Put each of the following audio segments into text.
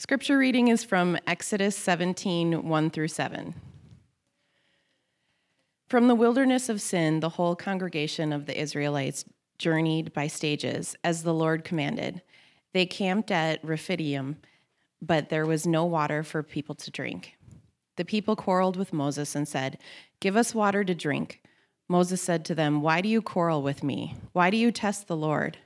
Scripture reading is from Exodus 17 1 through 7. From the wilderness of Sin, the whole congregation of the Israelites journeyed by stages, as the Lord commanded. They camped at Rephidim, but there was no water for people to drink. The people quarreled with Moses and said, Give us water to drink. Moses said to them, Why do you quarrel with me? Why do you test the Lord?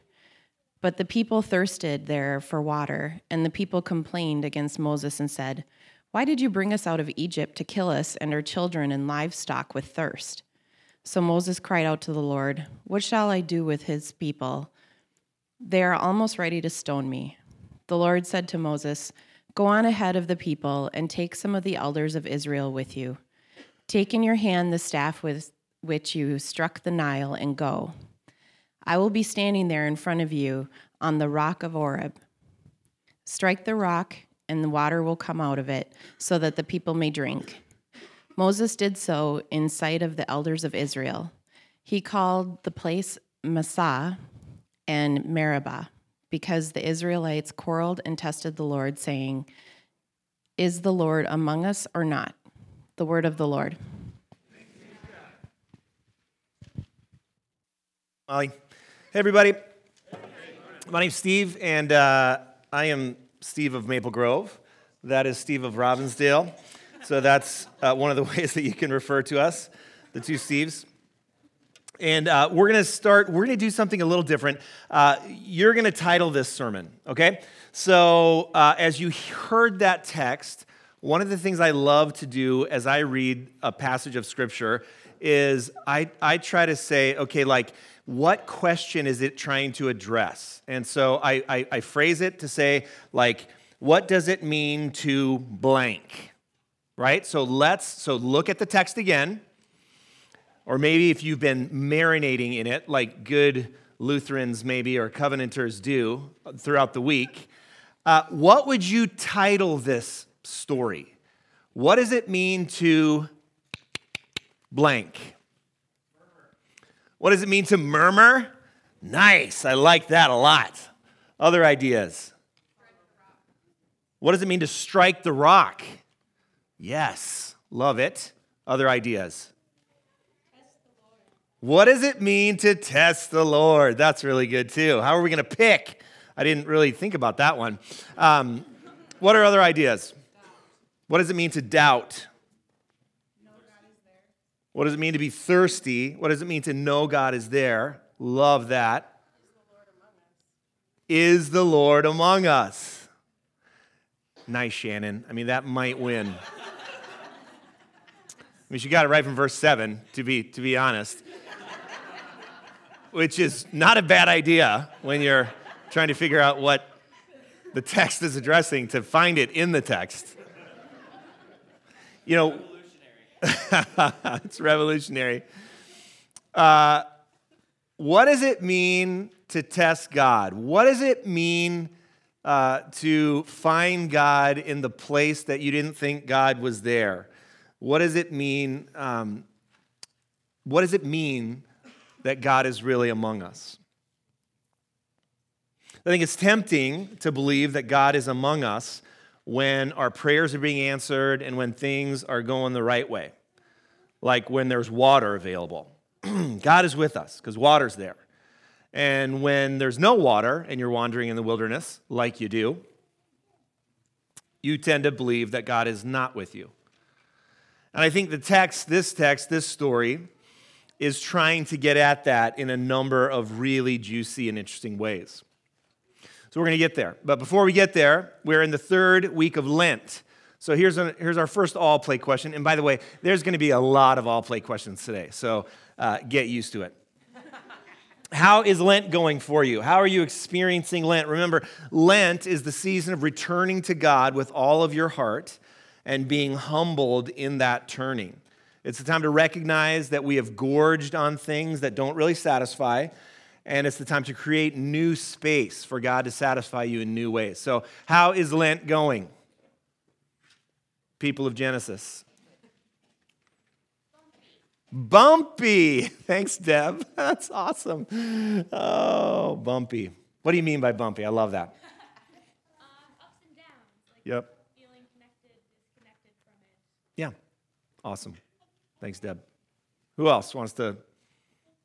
But the people thirsted there for water, and the people complained against Moses and said, Why did you bring us out of Egypt to kill us and our children and livestock with thirst? So Moses cried out to the Lord, What shall I do with his people? They are almost ready to stone me. The Lord said to Moses, Go on ahead of the people and take some of the elders of Israel with you. Take in your hand the staff with which you struck the Nile and go. I will be standing there in front of you on the rock of Horeb. Strike the rock, and the water will come out of it, so that the people may drink. Moses did so in sight of the elders of Israel. He called the place Massah and Meribah, because the Israelites quarreled and tested the Lord, saying, Is the Lord among us or not? The word of the Lord. Molly. Hey, everybody. My name's Steve, and uh, I am Steve of Maple Grove. That is Steve of Robbinsdale. So that's uh, one of the ways that you can refer to us, the two Steves. And uh, we're going to start, we're going to do something a little different. Uh, you're going to title this sermon, okay? So uh, as you heard that text, one of the things I love to do as I read a passage of scripture is I, I try to say, okay, like, what question is it trying to address? And so I, I, I phrase it to say, like, what does it mean to blank? Right? So let's, so look at the text again. Or maybe if you've been marinating in it, like good Lutherans maybe or Covenanters do throughout the week, uh, what would you title this story? What does it mean to blank? What does it mean to murmur? Nice. I like that a lot. Other ideas? What does it mean to strike the rock? Yes. Love it. Other ideas? What does it mean to test the Lord? That's really good too. How are we going to pick? I didn't really think about that one. Um, what are other ideas? What does it mean to doubt? What does it mean to be thirsty? What does it mean to know God is there? Love that. Is the Lord among us? Nice, Shannon. I mean, that might win. I mean, she got it right from verse 7, to be, to be honest, which is not a bad idea when you're trying to figure out what the text is addressing to find it in the text. You know, it's revolutionary. Uh, what does it mean to test God? What does it mean uh, to find God in the place that you didn't think God was there? What does it mean? Um, what does it mean that God is really among us? I think it's tempting to believe that God is among us when our prayers are being answered and when things are going the right way, like when there's water available. God is with us because water's there. And when there's no water and you're wandering in the wilderness, like you do, you tend to believe that God is not with you. And I think the text, this text, this story, is trying to get at that in a number of really juicy and interesting ways. So we're going to get there. But before we get there, we're in the third week of Lent. So here's, a, here's our first all play question. And by the way, there's going to be a lot of all play questions today. So uh, get used to it. How is Lent going for you? How are you experiencing Lent? Remember, Lent is the season of returning to God with all of your heart and being humbled in that turning. It's the time to recognize that we have gorged on things that don't really satisfy and it's the time to create new space for God to satisfy you in new ways. So, how is Lent going? People of Genesis. Bumpy. Thanks, Deb. That's awesome. Oh, bumpy. What do you mean by bumpy? I love that. Um, ups and downs. Like Yep. Feeling connected, disconnected from it. Yeah. Awesome. Thanks, Deb. Who else wants to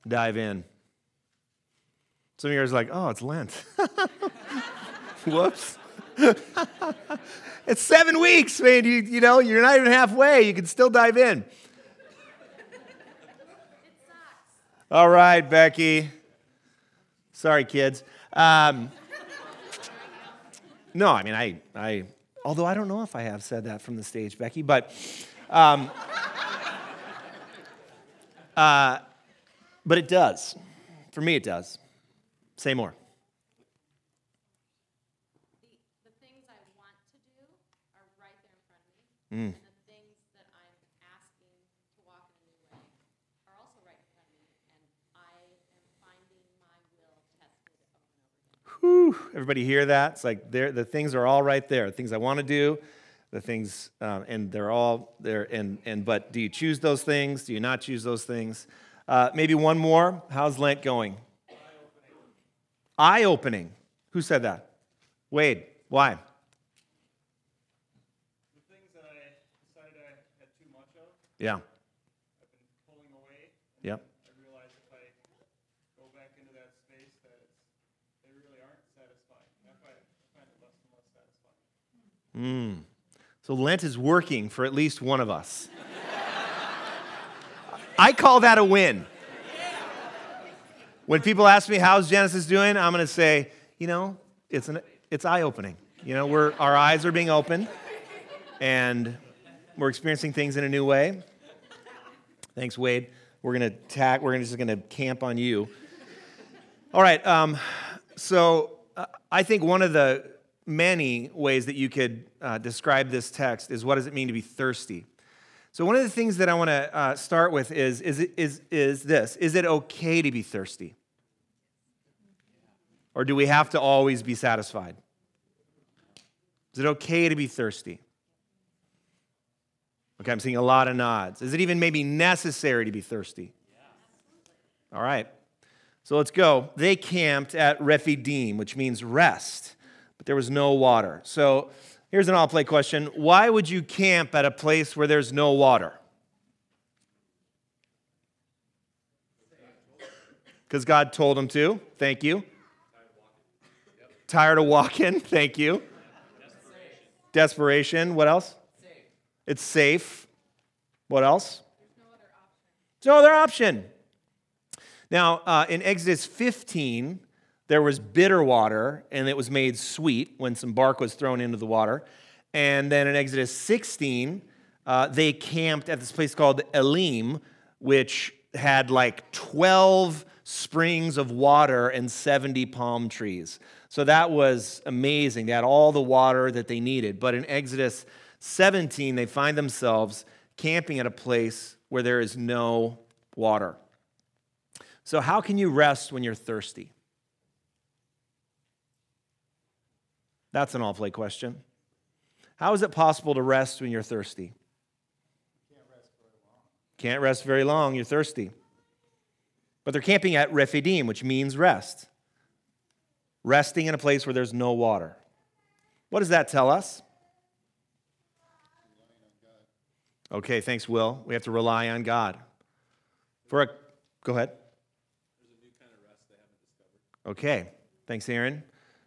dive in? Some of you are like, oh, it's Lent. Whoops. it's seven weeks, man. You, you know, you're not even halfway. You can still dive in. All right, Becky. Sorry, kids. Um, no, I mean, I, I, although I don't know if I have said that from the stage, Becky, but, um, uh, but it does. For me, it does. Say more. the, the things I want to do are right there in front of me. And the things that I'm asking to walk in a new way are also right in front of me. And I am finding my will tested over and over again. Whew, everybody hear that? It's like the things are all right there. The things I want to do, the things, um, and they're all there. And, and but do you choose those things? Do you not choose those things? Uh, maybe one more. How's Lent going? Eye opening. Who said that? Wade. Why? the things that I decided I had too much of, Yeah. I've been pulling away. Yep. I realize if I go back into that space, that it's, they really aren't satisfying. I find, I find it less and less satisfying. Hmm. So Lent is working for at least one of us. I call that a win. When people ask me how's Genesis doing, I'm going to say, you know, it's an it's eye-opening. You know, we're our eyes are being opened and we're experiencing things in a new way. Thanks, Wade. We're going to tack. We're just going to camp on you. All right. Um, so uh, I think one of the many ways that you could uh, describe this text is what does it mean to be thirsty? So one of the things that I want to uh, start with is, is, is, is this. Is it okay to be thirsty? Or do we have to always be satisfied? Is it okay to be thirsty? Okay, I'm seeing a lot of nods. Is it even maybe necessary to be thirsty? All right. So let's go. They camped at Rephidim, which means rest, but there was no water. So here's an all play question Why would you camp at a place where there's no water? Because God told him to. Thank you. Tired of walking. Thank you. Desperation. What else? It's safe. What else? There's no other option. no other option. Now, uh, in Exodus 15, there was bitter water, and it was made sweet when some bark was thrown into the water. And then in Exodus 16, uh, they camped at this place called Elim, which had like 12 springs of water and 70 palm trees. So that was amazing. They had all the water that they needed. But in Exodus 17, they find themselves camping at a place where there is no water. So, how can you rest when you're thirsty? That's an all play question. How is it possible to rest when you're thirsty? Can't rest very long, you're thirsty. But they're camping at Rephidim, which means rest. Resting in a place where there's no water. What does that tell us? Okay, thanks, Will. We have to rely on God. For a, go ahead. Okay, thanks, Aaron.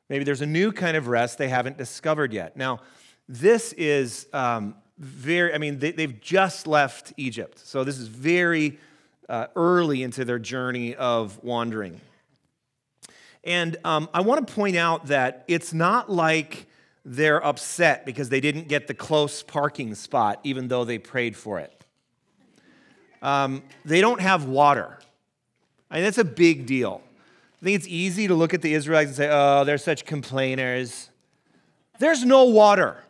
Maybe there's a new kind of rest they haven't discovered yet. Now, this is um, very, I mean, they, have just left Egypt. So this is very uh, early into their journey of wandering. And um, I want to point out that it's not like they're upset because they didn't get the close parking spot, even though they prayed for it. Um, they don't have water. I mean, that's a big deal. I think it's easy to look at the Israelites and say, oh, they're such complainers. There's no water.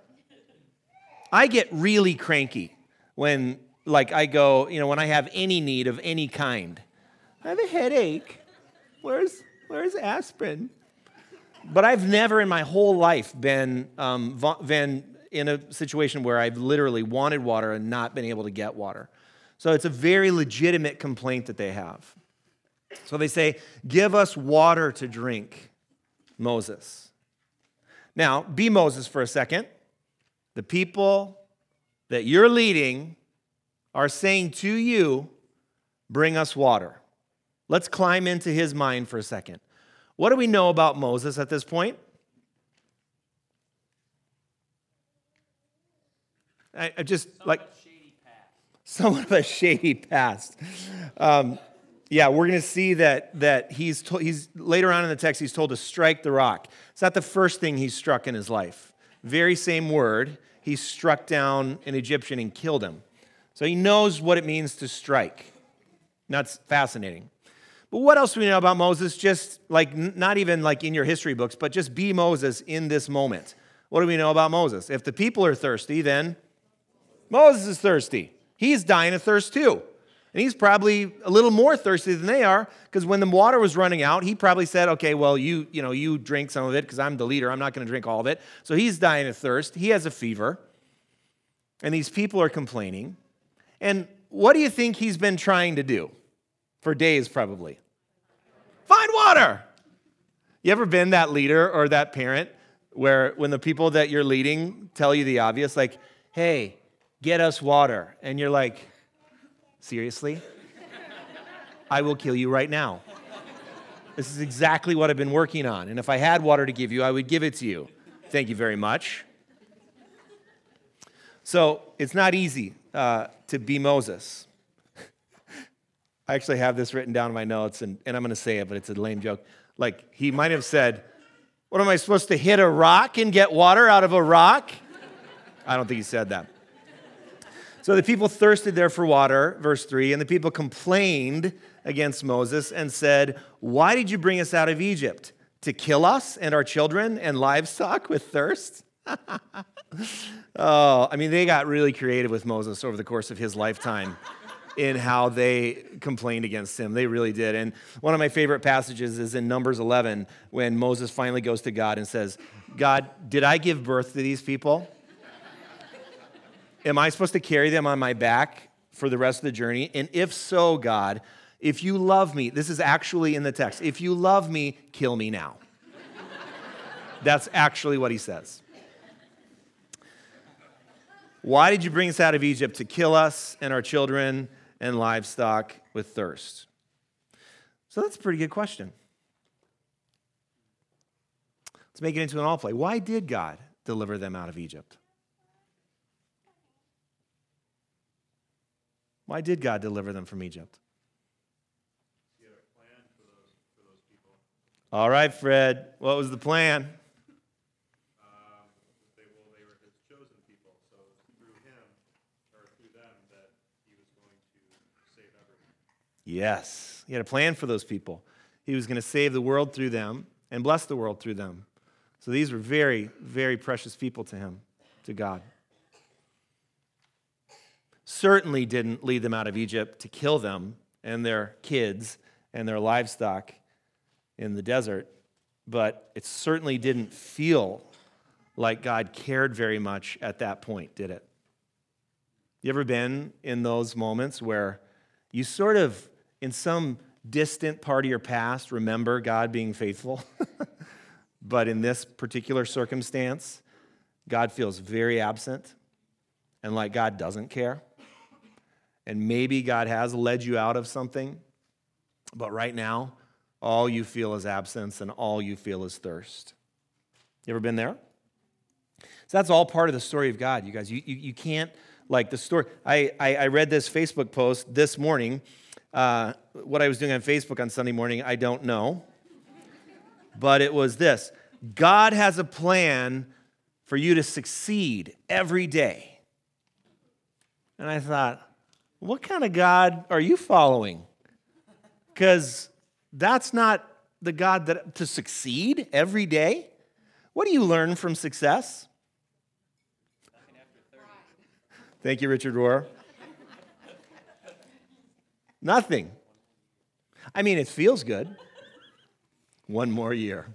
I get really cranky when, like, I go, you know, when I have any need of any kind. I have a headache. Where's, where's aspirin? But I've never in my whole life been, um, been in a situation where I've literally wanted water and not been able to get water. So it's a very legitimate complaint that they have. So they say, Give us water to drink, Moses. Now, be Moses for a second. The people that you're leading are saying to you, Bring us water. Let's climb into his mind for a second. What do we know about Moses at this point? I, I just like somewhat of a shady past. Um, yeah, we're going to see that that he's to, he's later on in the text he's told to strike the rock. It's not the first thing he's struck in his life. Very same word. He struck down an Egyptian and killed him. So he knows what it means to strike. That's fascinating. But what else do we know about Moses? Just like not even like in your history books, but just be Moses in this moment. What do we know about Moses? If the people are thirsty, then Moses is thirsty. He's dying of thirst too. And he's probably a little more thirsty than they are because when the water was running out, he probably said, "Okay, well, you, you know, you drink some of it because I'm the leader. I'm not going to drink all of it." So he's dying of thirst. He has a fever. And these people are complaining. And what do you think he's been trying to do? For days probably. Find water. You ever been that leader or that parent where when the people that you're leading tell you the obvious like, "Hey, get us water." And you're like, Seriously? I will kill you right now. This is exactly what I've been working on. And if I had water to give you, I would give it to you. Thank you very much. So it's not easy uh, to be Moses. I actually have this written down in my notes, and, and I'm going to say it, but it's a lame joke. Like, he might have said, What am I supposed to hit a rock and get water out of a rock? I don't think he said that. So the people thirsted there for water, verse 3, and the people complained against Moses and said, Why did you bring us out of Egypt? To kill us and our children and livestock with thirst? oh, I mean, they got really creative with Moses over the course of his lifetime in how they complained against him. They really did. And one of my favorite passages is in Numbers 11 when Moses finally goes to God and says, God, did I give birth to these people? Am I supposed to carry them on my back for the rest of the journey? And if so, God, if you love me, this is actually in the text, if you love me, kill me now. That's actually what he says. Why did you bring us out of Egypt? To kill us and our children and livestock with thirst. So that's a pretty good question. Let's make it into an all play. Why did God deliver them out of Egypt? Why did God deliver them from Egypt? All right, Fred. What was the plan? Um, they, well, they were his chosen people, so through him, or through them, that he was going to save everyone. Yes. He had a plan for those people. He was going to save the world through them and bless the world through them. So these were very, very precious people to him, to God. Certainly didn't lead them out of Egypt to kill them and their kids and their livestock in the desert, but it certainly didn't feel like God cared very much at that point, did it? You ever been in those moments where you sort of, in some distant part of your past, remember God being faithful? but in this particular circumstance, God feels very absent and like God doesn't care. And maybe God has led you out of something, but right now, all you feel is absence and all you feel is thirst. You ever been there? So that's all part of the story of God, you guys. You, you, you can't, like, the story. I, I, I read this Facebook post this morning. Uh, what I was doing on Facebook on Sunday morning, I don't know. But it was this God has a plan for you to succeed every day. And I thought, what kind of God are you following? Because that's not the God that to succeed every day. What do you learn from success? Thank you, Richard Rohr. Nothing. I mean, it feels good. One more year.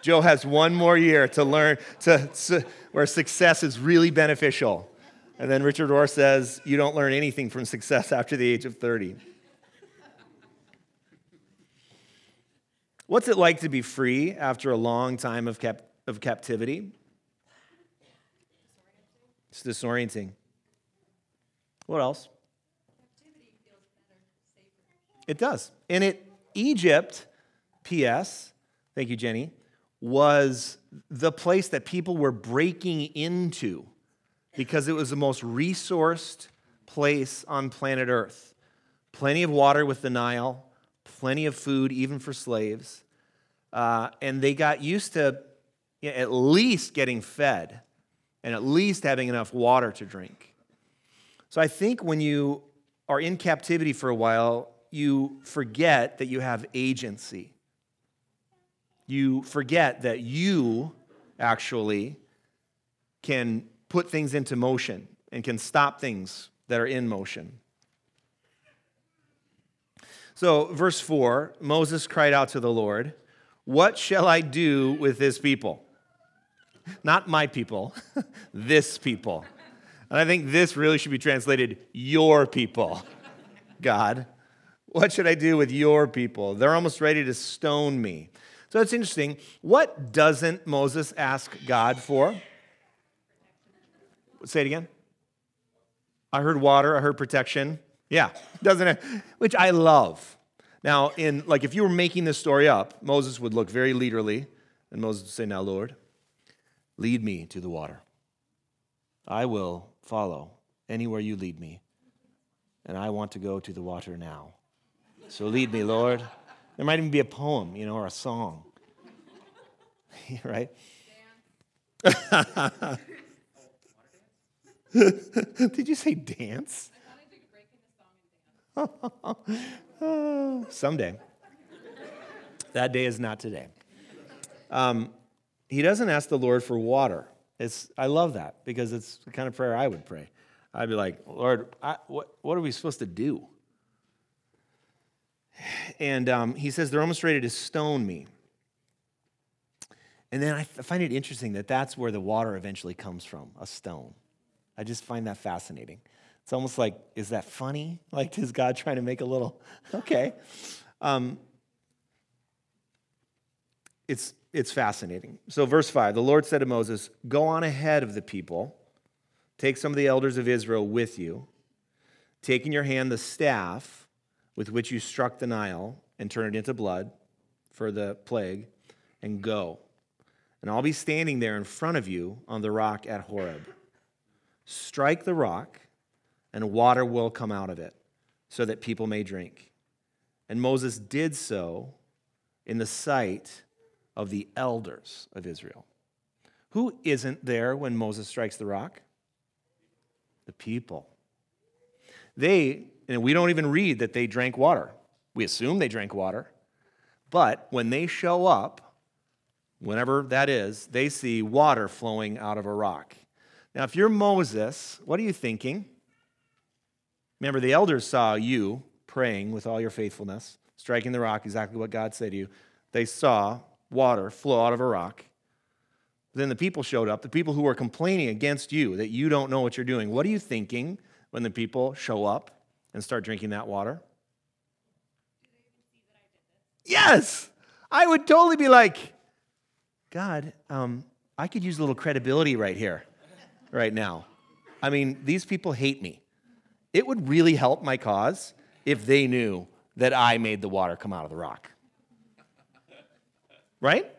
Joe has one more year to learn to, to where success is really beneficial. And then Richard Rohr says, You don't learn anything from success after the age of 30. What's it like to be free after a long time of, cap- of captivity? It's disorienting. What else? It does. And it Egypt, P.S., thank you, Jenny, was the place that people were breaking into because it was the most resourced place on planet Earth. Plenty of water with the Nile, plenty of food, even for slaves. Uh, and they got used to you know, at least getting fed and at least having enough water to drink. So I think when you are in captivity for a while, you forget that you have agency. You forget that you actually can put things into motion and can stop things that are in motion. So, verse 4 Moses cried out to the Lord, What shall I do with this people? Not my people, this people. And I think this really should be translated, Your people, God. What should I do with your people? They're almost ready to stone me. So it's interesting. What doesn't Moses ask God for? Say it again. I heard water, I heard protection. Yeah, doesn't it? Which I love. Now, in like if you were making this story up, Moses would look very leaderly, and Moses would say, Now, Lord, lead me to the water. I will follow anywhere you lead me, and I want to go to the water now. So lead me, Lord. There might even be a poem, you know, or a song. right? Did you say dance? someday. That day is not today. Um, he doesn't ask the Lord for water. It's, I love that because it's the kind of prayer I would pray. I'd be like, Lord, I, what, what are we supposed to do? And um, he says, they're almost ready to stone me. And then I find it interesting that that's where the water eventually comes from a stone. I just find that fascinating. It's almost like, is that funny? Like, is God trying to make a little, okay. Um, it's, it's fascinating. So, verse 5 the Lord said to Moses, Go on ahead of the people, take some of the elders of Israel with you, take in your hand the staff with which you struck the Nile and turn it into blood for the plague, and go. And I'll be standing there in front of you on the rock at Horeb. Strike the rock, and water will come out of it, so that people may drink. And Moses did so in the sight of the elders of Israel. Who isn't there when Moses strikes the rock? The people. They, and we don't even read that they drank water. We assume they drank water. But when they show up, whenever that is, they see water flowing out of a rock. Now, if you're Moses, what are you thinking? Remember, the elders saw you praying with all your faithfulness, striking the rock, exactly what God said to you. They saw water flow out of a rock. Then the people showed up, the people who were complaining against you that you don't know what you're doing. What are you thinking when the people show up and start drinking that water? Yes! I would totally be like, God, um, I could use a little credibility right here, right now. I mean, these people hate me. It would really help my cause if they knew that I made the water come out of the rock. Right?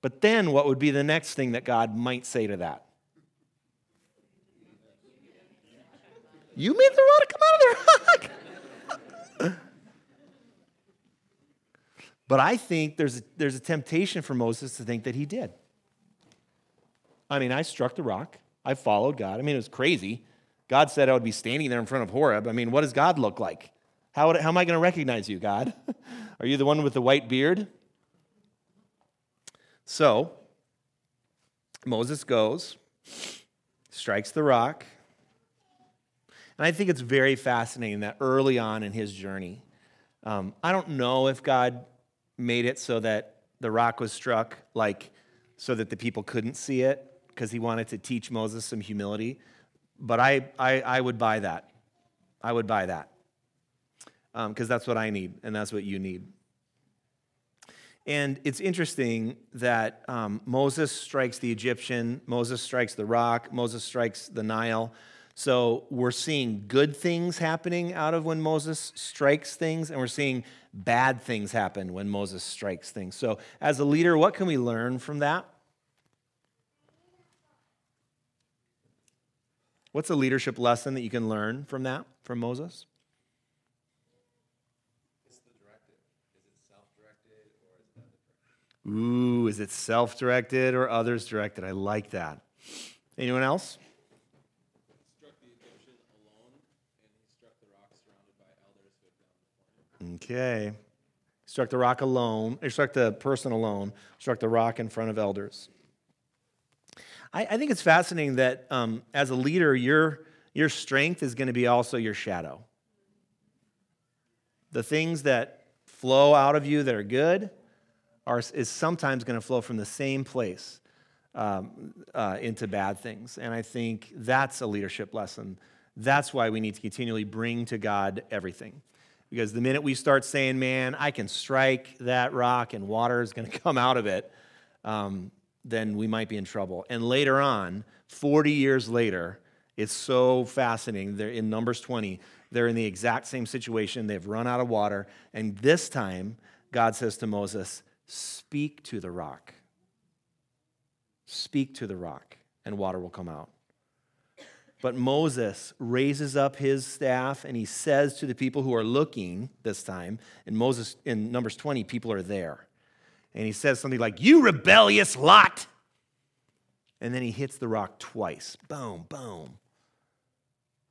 But then what would be the next thing that God might say to that? You made the water come out of the rock. but I think there's a, there's a temptation for Moses to think that he did. I mean, I struck the rock. I followed God. I mean, it was crazy. God said I would be standing there in front of Horeb. I mean, what does God look like? How, would, how am I going to recognize you, God? Are you the one with the white beard? So, Moses goes, strikes the rock. And I think it's very fascinating that early on in his journey, um, I don't know if God made it so that the rock was struck, like so that the people couldn't see it, because he wanted to teach Moses some humility. But I, I, I would buy that. I would buy that. Because um, that's what I need, and that's what you need. And it's interesting that um, Moses strikes the Egyptian, Moses strikes the rock, Moses strikes the Nile. So we're seeing good things happening out of when Moses strikes things, and we're seeing bad things happen when Moses strikes things. So, as a leader, what can we learn from that? What's a leadership lesson that you can learn from that, from Moses? Ooh, is it self directed or others directed? I like that. Anyone else? struck the Egyptian alone, and he struck the rock surrounded by elders who had gone before him. Okay. Struck the rock alone, struck the person alone, struck the rock in front of elders. I, I think it's fascinating that um, as a leader, your, your strength is going to be also your shadow. The things that flow out of you that are good are, is sometimes going to flow from the same place um, uh, into bad things. And I think that's a leadership lesson. That's why we need to continually bring to God everything. Because the minute we start saying, man, I can strike that rock and water is going to come out of it, um, then we might be in trouble. And later on, 40 years later, it's so fascinating. They're in Numbers 20, they're in the exact same situation. They've run out of water. And this time, God says to Moses, Speak to the rock. Speak to the rock, and water will come out. But Moses raises up his staff and he says to the people who are looking this time, in Moses in Numbers 20, people are there. And he says something like, You rebellious lot. And then he hits the rock twice. Boom, boom.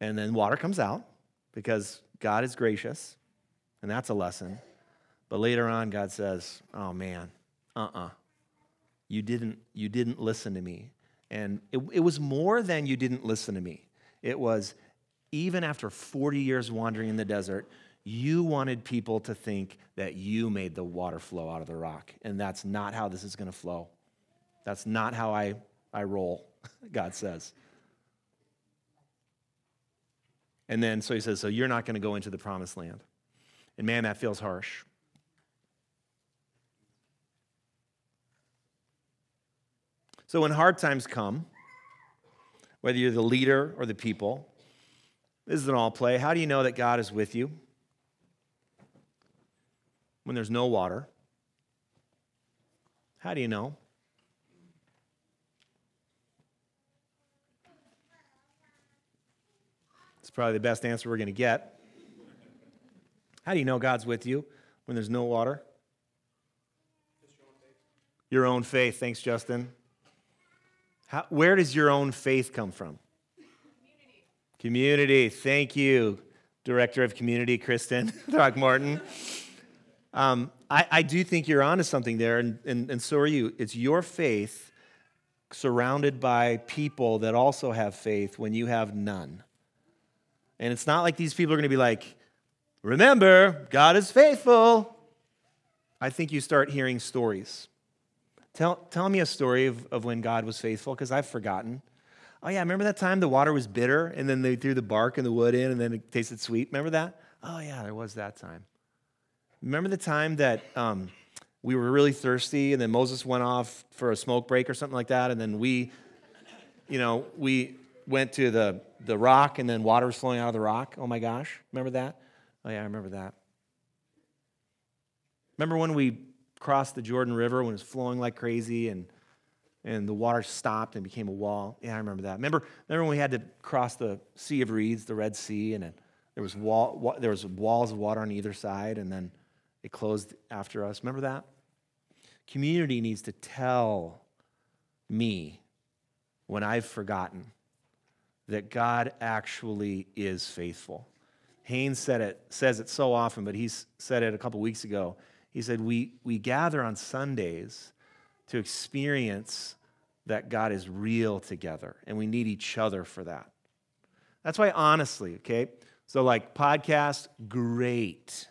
And then water comes out because God is gracious. And that's a lesson. But later on, God says, Oh man, uh uh-uh. uh. You didn't, you didn't listen to me. And it, it was more than you didn't listen to me. It was even after 40 years wandering in the desert, you wanted people to think that you made the water flow out of the rock. And that's not how this is going to flow. That's not how I, I roll, God says. And then, so he says, So you're not going to go into the promised land. And man, that feels harsh. So when hard times come, whether you're the leader or the people, this is an all play. How do you know that God is with you? When there's no water. How do you know? It's probably the best answer we're going to get. How do you know God's with you when there's no water? Your own faith. Thanks, Justin. How, where does your own faith come from? Community. Community. Thank you, Director of Community, Kristen Throckmorton. Um, I, I, do think you're onto something there, and, and, and so are you. It's your faith surrounded by people that also have faith when you have none. And it's not like these people are going to be like, remember, God is faithful. I think you start hearing stories Tell, tell me a story of, of when God was faithful, because I've forgotten. Oh, yeah, remember that time the water was bitter and then they threw the bark and the wood in and then it tasted sweet? Remember that? Oh, yeah, there was that time. Remember the time that um, we were really thirsty and then Moses went off for a smoke break or something like that and then we, you know, we went to the, the rock and then water was flowing out of the rock? Oh, my gosh. Remember that? Oh, yeah, I remember that. Remember when we crossed the Jordan River when it was flowing like crazy and, and the water stopped and became a wall. Yeah, I remember that. Remember, remember when we had to cross the Sea of Reeds, the Red Sea, and it, there, was wall, there was walls of water on either side, and then it closed after us. Remember that? Community needs to tell me when I've forgotten that God actually is faithful. Haynes said it, says it so often, but he said it a couple weeks ago. He said, we, we gather on Sundays to experience that God is real together, and we need each other for that. That's why, honestly, okay? So, like, podcast, great.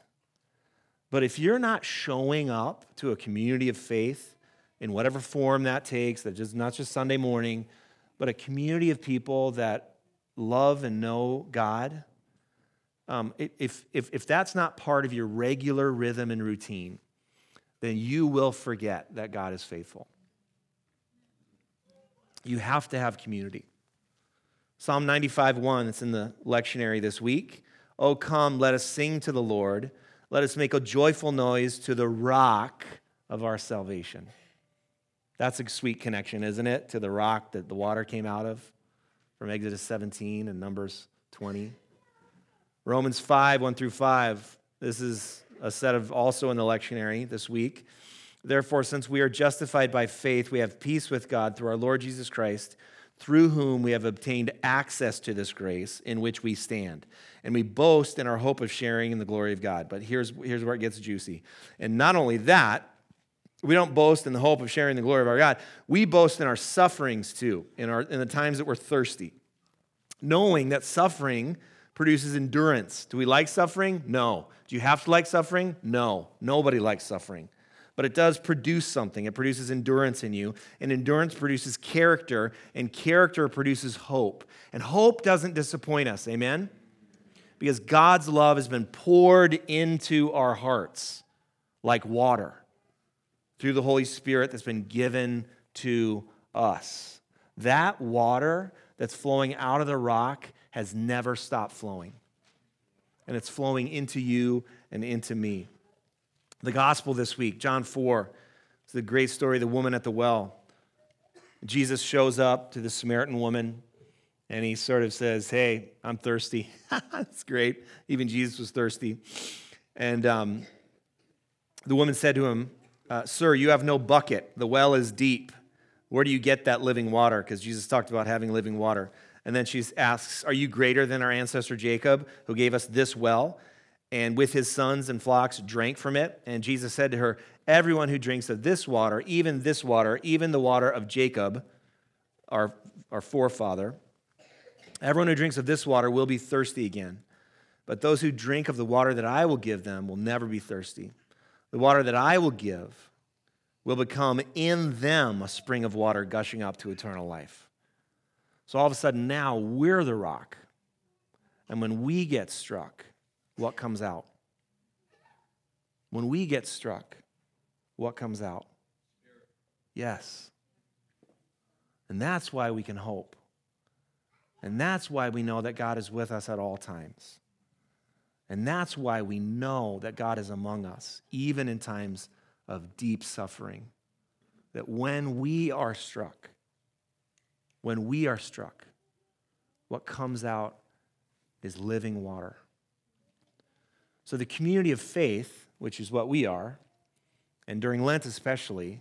But if you're not showing up to a community of faith in whatever form that takes, that just not just Sunday morning, but a community of people that love and know God, um, if, if, if that's not part of your regular rhythm and routine, then you will forget that God is faithful. You have to have community. Psalm 95 1, it's in the lectionary this week. Oh, come, let us sing to the Lord. Let us make a joyful noise to the rock of our salvation. That's a sweet connection, isn't it? To the rock that the water came out of from Exodus 17 and Numbers 20. Romans 5, 1 through 5. This is a set of also in the lectionary this week. Therefore, since we are justified by faith, we have peace with God through our Lord Jesus Christ, through whom we have obtained access to this grace in which we stand. And we boast in our hope of sharing in the glory of God. But here's, here's where it gets juicy. And not only that, we don't boast in the hope of sharing the glory of our God. We boast in our sufferings too, in, our, in the times that we're thirsty, knowing that suffering produces endurance. Do we like suffering? No. Do you have to like suffering? No. Nobody likes suffering. But it does produce something. It produces endurance in you, and endurance produces character, and character produces hope. And hope doesn't disappoint us. Amen? Because God's love has been poured into our hearts like water through the Holy Spirit that's been given to us. That water that's flowing out of the rock has never stopped flowing. And it's flowing into you and into me. The gospel this week, John 4, it's the great story of the woman at the well. Jesus shows up to the Samaritan woman and he sort of says, Hey, I'm thirsty. That's great. Even Jesus was thirsty. And um, the woman said to him, uh, Sir, you have no bucket. The well is deep. Where do you get that living water? Because Jesus talked about having living water. And then she asks, Are you greater than our ancestor Jacob, who gave us this well? And with his sons and flocks drank from it. And Jesus said to her, Everyone who drinks of this water, even this water, even the water of Jacob, our, our forefather, everyone who drinks of this water will be thirsty again. But those who drink of the water that I will give them will never be thirsty. The water that I will give will become in them a spring of water gushing up to eternal life. So all of a sudden, now we're the rock. And when we get struck, what comes out? When we get struck, what comes out? Yes. And that's why we can hope. And that's why we know that God is with us at all times. And that's why we know that God is among us, even in times of deep suffering. That when we are struck, when we are struck, what comes out is living water. So, the community of faith, which is what we are, and during Lent especially,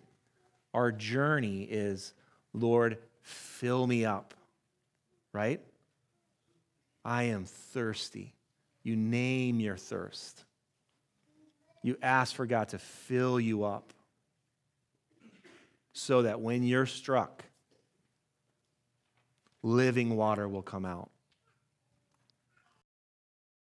our journey is Lord, fill me up, right? I am thirsty. You name your thirst. You ask for God to fill you up so that when you're struck, living water will come out.